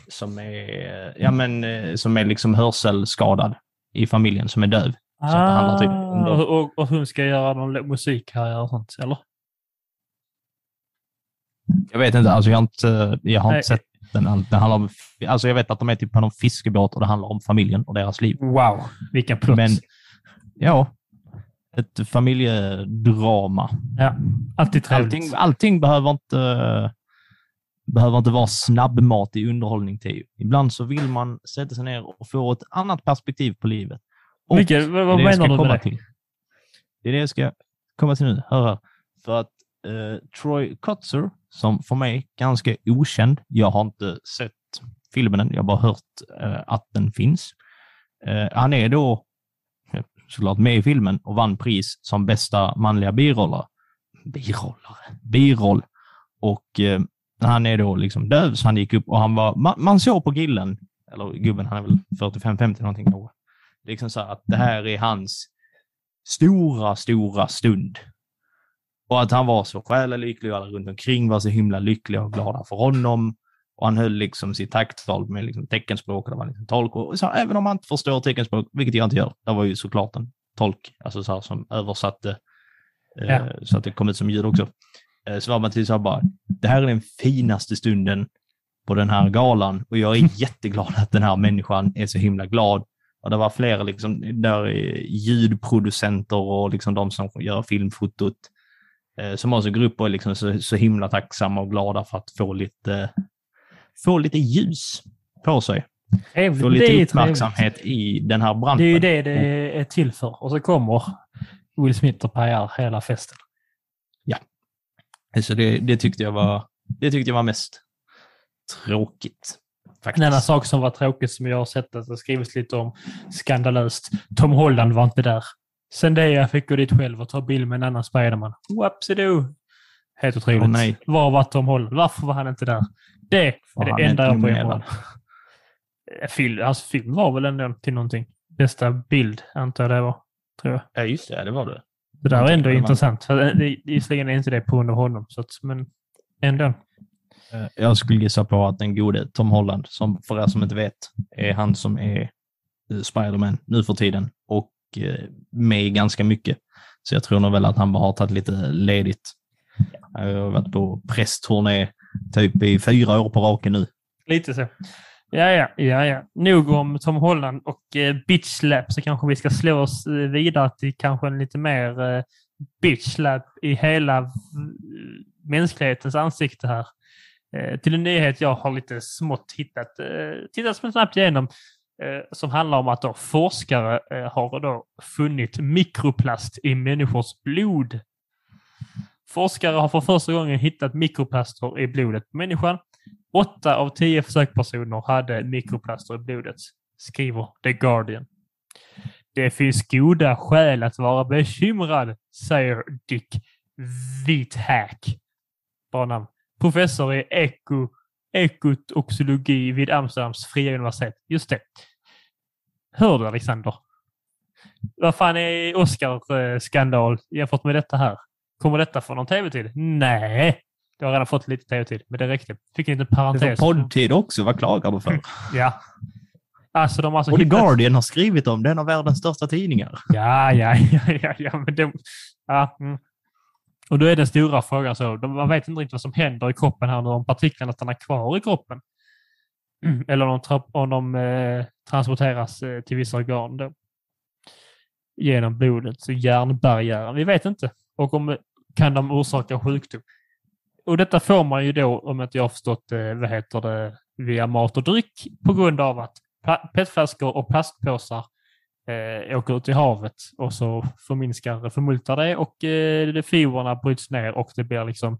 som är, ja, men, som är liksom hörselskadad i familjen, som är döv. Så att det handlar typ om Ah, dem. och, och, hon ska göra någon musikkarriär och sånt, eller? Jag vet inte, alltså jag har inte, jag har Nej. inte sett den. Den handlar om, alltså jag vet att de är typ på någon fiskebåt och det handlar om familjen och deras liv. Wow, vilken plott. Men ja, ett familjedrama. ja, alltid trevligt. Allting, allting behöver inte behöver inte vara snabbmat i underhållning till. Ibland så vill man sätta sig ner och få ett annat perspektiv på livet. Och Micke, vad, vad menar du med komma det? Till. Det är det jag ska komma till nu. Hör här. För att eh, Troy Kotzer, som för mig ganska okänd. Jag har inte sett filmen än, jag har bara hört eh, att den finns. Eh, han är då såklart med i filmen och vann pris som bästa manliga birollare. Birollare? Biroll. Och eh, han är då liksom döv, så han gick upp och han var, man, man såg på killen, eller gubben, han är väl 45-50 någonting kanske. Liksom så att det här är hans stora, stora stund. Och att han var så själelycklig och alla runt omkring var så himla lyckliga och glada för honom. Och han höll liksom sitt tacktal med liksom teckenspråk och det var liksom tolk. Och så, även om man inte förstår teckenspråk, vilket jag inte gör, det var ju såklart en tolk alltså så här, som översatte eh, Ja. så att det kom ut som ljud också. Eh, så var man till så här bara, det här är den finaste stunden på den här galan och jag är *laughs* jätteglad att den här människan är så himla glad. Och det var flera liksom, där är ljudproducenter och liksom de som gör filmfotot eh, som också går upp och är liksom så, så himla tacksamma och glada för att få lite, få lite ljus på sig. Trevligt. Få lite uppmärksamhet i den här branschen. Det är ju det det är till för. Och så kommer Will Smith och pajar hela festen. Så det, det, tyckte jag var, det tyckte jag var mest tråkigt. Faktiskt. En annan sak som var tråkigt som jag har sett att det skrivits lite om, skandalöst, Tom Holland var inte där. Zendaya fick gå dit själv och ta bild med en annan Spiderman. Whoopsie-doo! Helt otroligt. Åh, nej. Var var Tom Holland? Varför var han inte där? Det Var är det enda jag bryr mig med, om. Eh, Film, hans film var väl ändå till någonting. Bästa bild, antar jag det var. Tror jag. Ja, just det. Det var det. Det där är ändå Det var- intressant. Det- det- Visserligen är inte det på grund av honom, så att, men ändå. Eh, Jag skulle gissa på att den gode Tom Holland, som för er som inte vet, är han som är eh, Spiderman nu för tiden och eh, med i ganska mycket. Så jag tror nog väl att han bara har tagit lite ledigt. Jag har varit på pressturné typ i fyra år på raken nu. Lite så. Ja, ja, ja, ja. Nog om Tom Holland och eh, bitch slap så kanske vi ska slå oss eh, vidare till kanske en lite mer eh, bitch slap i hela eh, mänsklighetens ansikte här. Eh, till en nyhet jag har lite smått hittat, eh, tittat snabbt igenom eh, Eh, som handlar om att då forskare eh, har då funnit mikroplast i människors blod. Forskare har för första gången hittat mikroplaster i blodet på människan. Åtta av tio försökspersoner hade mikroplaster i blodet, skriver The Guardian. Det finns goda skäl att vara bekymrad, säger Dick Vithack. Bra namn. Professor i eko, ekotoxologi vid Amsterdams fria universitet. Just det. Hör du Alexander? Vad fan är Oscar-skandal jämfört med detta här? Kommer detta få någon tv-tid? Nej, det har redan fått lite tv-tid, men det räckte. Fick en liten Det parentes. var poddtid också, vad klagar du för? *laughs* Ja. Alltså de har alltså Och The hittat... Guardian har skrivit om det, en av världens största tidningar. Ja, ja, ja, ja, ja, men de... Ja, mm. Och då är den stora frågan så, man vet inte riktigt vad som händer i kroppen här nu, om partiklarna stannar kvar i kroppen. Mm. *clears throat* Eller om de, om de eh, transporteras eh, till vissa organ då. Genom blodet, så hjärnbarriären. Vi vet inte. Och om kan de orsaka sjukdom. Och detta får man ju då, om inte jag har förstått det, vad heter det, via mat och dryck på grund av att pla- petflaskor och plastpåsar eh, åker ut i havet och så förminskar, förmultar det och eh, fibrerna bryts ner och det blir liksom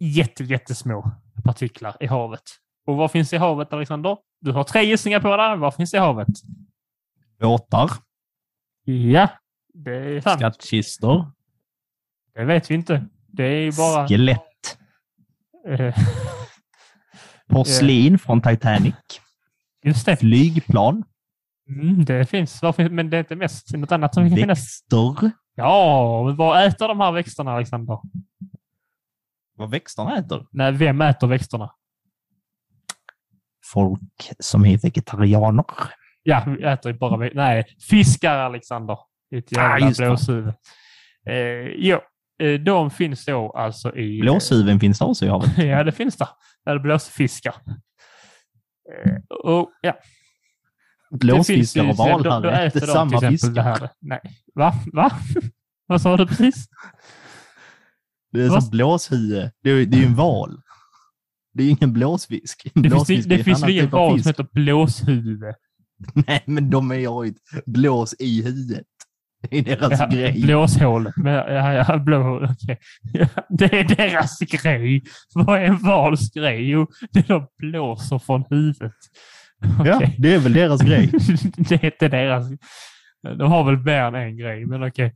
jätte, jättesmå partiklar i havet. Och vad finns i havet, Alexander? Du har tre gissningar på det. Vad finns i havet? Båtar, Ja, det är sant. skattkistor, Det vet vi inte. Det är bara... skelett, Eh, *laughs* porslin från Titanic, just det. flygplan, Mm, det finns. Men det är inte mest något annat som kan finnas. växter. Ja, men vad äter de här växterna, Alexander? Vad växterna äter? Nej, vem äter växterna? Folk som är vegetarianer. Ja, vi äter ju bara... Nej, fiskar, Alexander. Ditt jävla Ah, blåshuvud. Eh, jo, eh, de finns då alltså i... Blåshuvuden finns det också i havet. *laughs* Ja, det finns det. Eller blåsfiskar. Eh, och, ja, Blåsfiskar och då är inte samma det fiskar. här. Nej. Va? Va? *laughs* Vad sa du precis? Det är Vad? som blåshuvud. Det är, det är ju en val. Det är ingen blåsfisk. En Det finns, blåsfisk det en finns annan ingen typ val som heter blåshuvud. Nej, men de är ju ett blås i huvudet. Det är deras Ja, grej. Blåshål. Men, ja, ja, okej. Ja, *laughs* det är deras grej. Vad är en vals grej? Jo, det är de blåser från huvudet. Ja, Okej. det är väl deras grej. *laughs* det är inte deras. De har väl mer än en grej, men okej.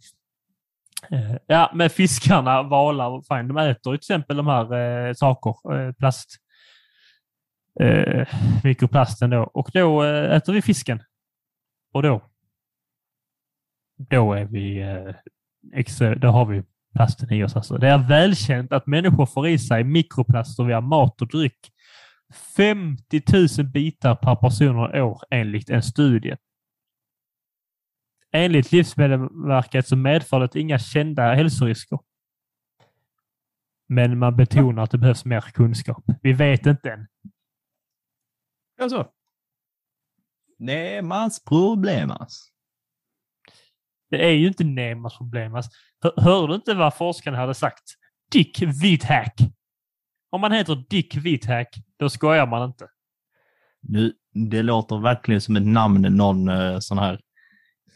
Eh, Ja, men fiskarna, valar, fine, de äter ju till exempel de här eh, saker, eh, plast, eh, mikroplasten då. Och då eh, äter vi fisken. Och då, då är vi, eh, då har vi plasten i oss. Alltså. Det är välkänt att människor får i sig mikroplaster via mat och dryck. 50 000 bitar per person och år enligt en studie. Enligt Livsmedelsverket så medför det inga kända hälsorisker. Men man betonar att det behövs mer kunskap. Vi vet inte än. Alltså. Det är mass problem alltså. Det är ju inte Nemas problem. Alltså, hör, hörde du inte vad forskarna hade sagt? Dick Withack. Om man heter Dick Withack, då skojar man inte. Nu, det låter verkligen som ett namn någon eh, sån här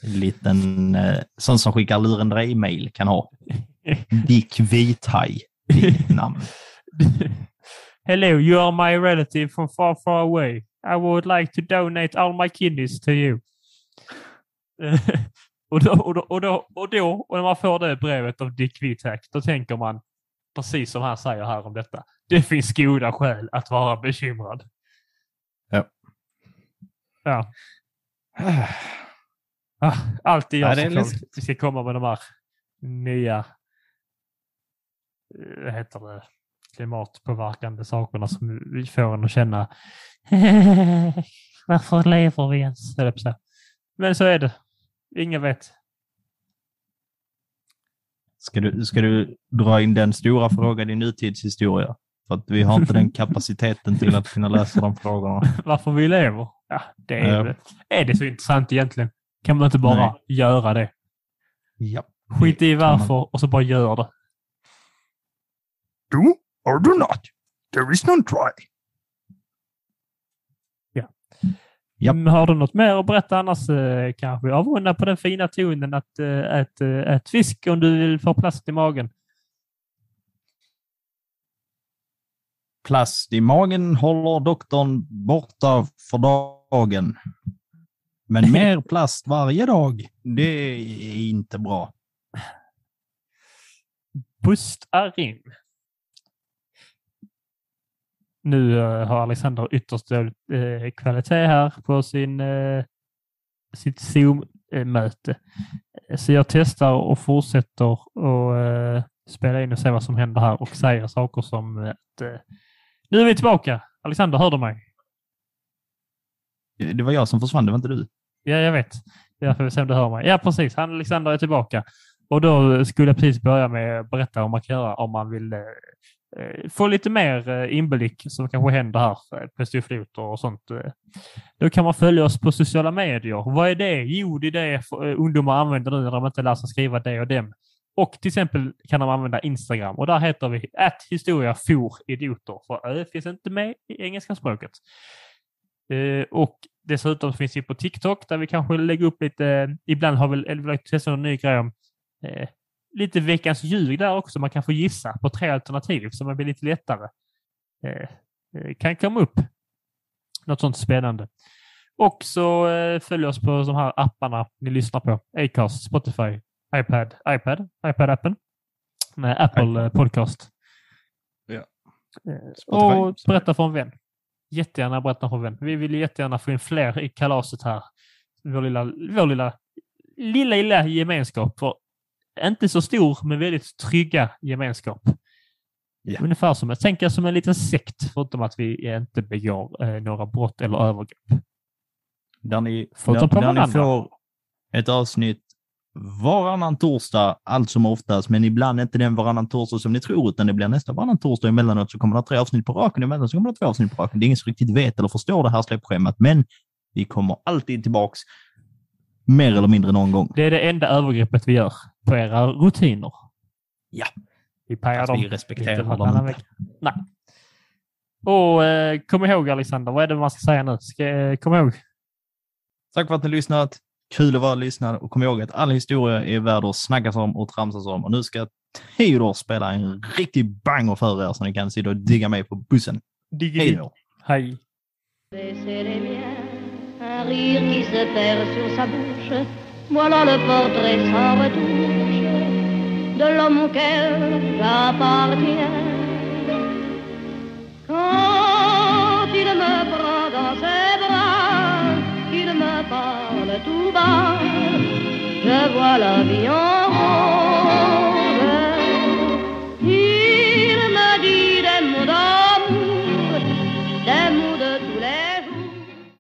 liten, eh, sån som skickar lurendrej-mail kan ha. *laughs* Dick Vithaj. Ett namn. *laughs* Hello, you are my relative from far, far away. I would like to donate all my kidneys to you. *laughs* Och, då, och, då, och, då, och då, och när man får det brevet av Dick Withack, då tänker man precis som han säger här om detta. Det finns goda skäl att vara bekymrad. Ja. Ja. Ah, Alltid jag är som läskigt. vi ska komma med de här nya eh, vad heter det, klimatpåverkande sakerna som vi får en att känna *laughs* varför lever vi ens? Men så är det. Ingen vet. Ska du, ska du dra in den stora frågan i nutidshistoria? För att vi har inte den kapaciteten till att kunna lösa de frågorna. *laughs* Varför vi lever? Ja, det är, Ja. är det så intressant egentligen? Kan man inte bara Nej. göra det? Ja. Skit i varför och så bara gör det. Do or do not. There is no try. Japp. Mm, Har du något mer att berätta annars eh, kanske? Avrunda på den fina tonen att eh, ät, eh, ät fisk om du vill få plast i magen. Plast i magen håller doktorn borta för dagen. Men *laughs* mer plast varje dag, det är inte bra. Bustarim. Nu eh, har Alexander ytterst dålig eh, kvalitet här på sin, eh, sitt Zoom-möte. Så jag testar och fortsätter att eh, spela in och se vad som händer här och säger saker som att nu är vi tillbaka. Alexander, hör du mig? Det var jag som försvann, det var inte du. Ja, jag vet. Jag får se om du hör mig. Ja, precis. Han Alexander är tillbaka. Och då skulle jag precis börja med att berätta vad man kan göra om man vill eh, eh, få lite mer eh, inblick som kanske händer här eh, på Stuffloter och sånt. Då kan man följa oss på sociala medier. Vad är det? Jo, det är det ungdomar använder nu när de inte lär sig skriva det och dem. Och till exempel kan de använda Instagram och där heter vi att historia for idioter. För ö finns inte med i engelska språket. Eh, och dessutom finns vi på TikTok där vi kanske lägger upp lite, ibland har vi velat testa en ny grej om eh, lite veckans ljug där också. Man kan få gissa på tre alternativ så man blir lite lättare. Eh, eh, kan komma upp något sånt spännande. Och så eh, följ oss på de här apparna ni lyssnar på. Acast, Spotify, iPad, iPad, iPad-appen. Nej, Apple eh, Podcast. Ja. Eh, Spotify, och berätta för en vän. Jättegärna berätta för en vän. Vi vill jättegärna få in fler i kalaset här. Vår lilla, vår lilla, lilla, lilla gemenskap. För inte så stor, men väldigt trygga gemenskap. Ja. Ungefär som, jag tänker som en liten sekt, förutom att vi inte begår eh, några brott eller övergrepp. Där ni, där, där ni får ett avsnitt varannan torsdag, allt som oftast, men ibland inte den varannan torsdag som ni tror, utan det blir nästa varannan torsdag emellanåt så kommer det tre avsnitt på raken, emellanåt så kommer det två avsnitt på raken. Det är ingen som riktigt vet eller förstår det här släppschemat, men vi kommer alltid tillbaks mer eller mindre någon gång. Det är det enda övergreppet vi gör på era rutiner. Ja. Vi pajar dem. vi respekterar lite dem inte. Nej. Och eh, kom ihåg Alexander, vad är det man ska säga nu? Ska, eh, kom ihåg. Tack för att ni har lyssnat. Kul att vara lyssnare och kom ihåg att all historia är värd att snackas om och tramsas om. Och nu ska Theodor spela en riktig banger för er så ni kan sitta och digga med på bussen. Hej då! Hej. Baisser les miens, un rire qui se perd sur sa bouche. Voilà le portrait sans retouche de l'homme auquel j'appartiens. Quand voilà, viens.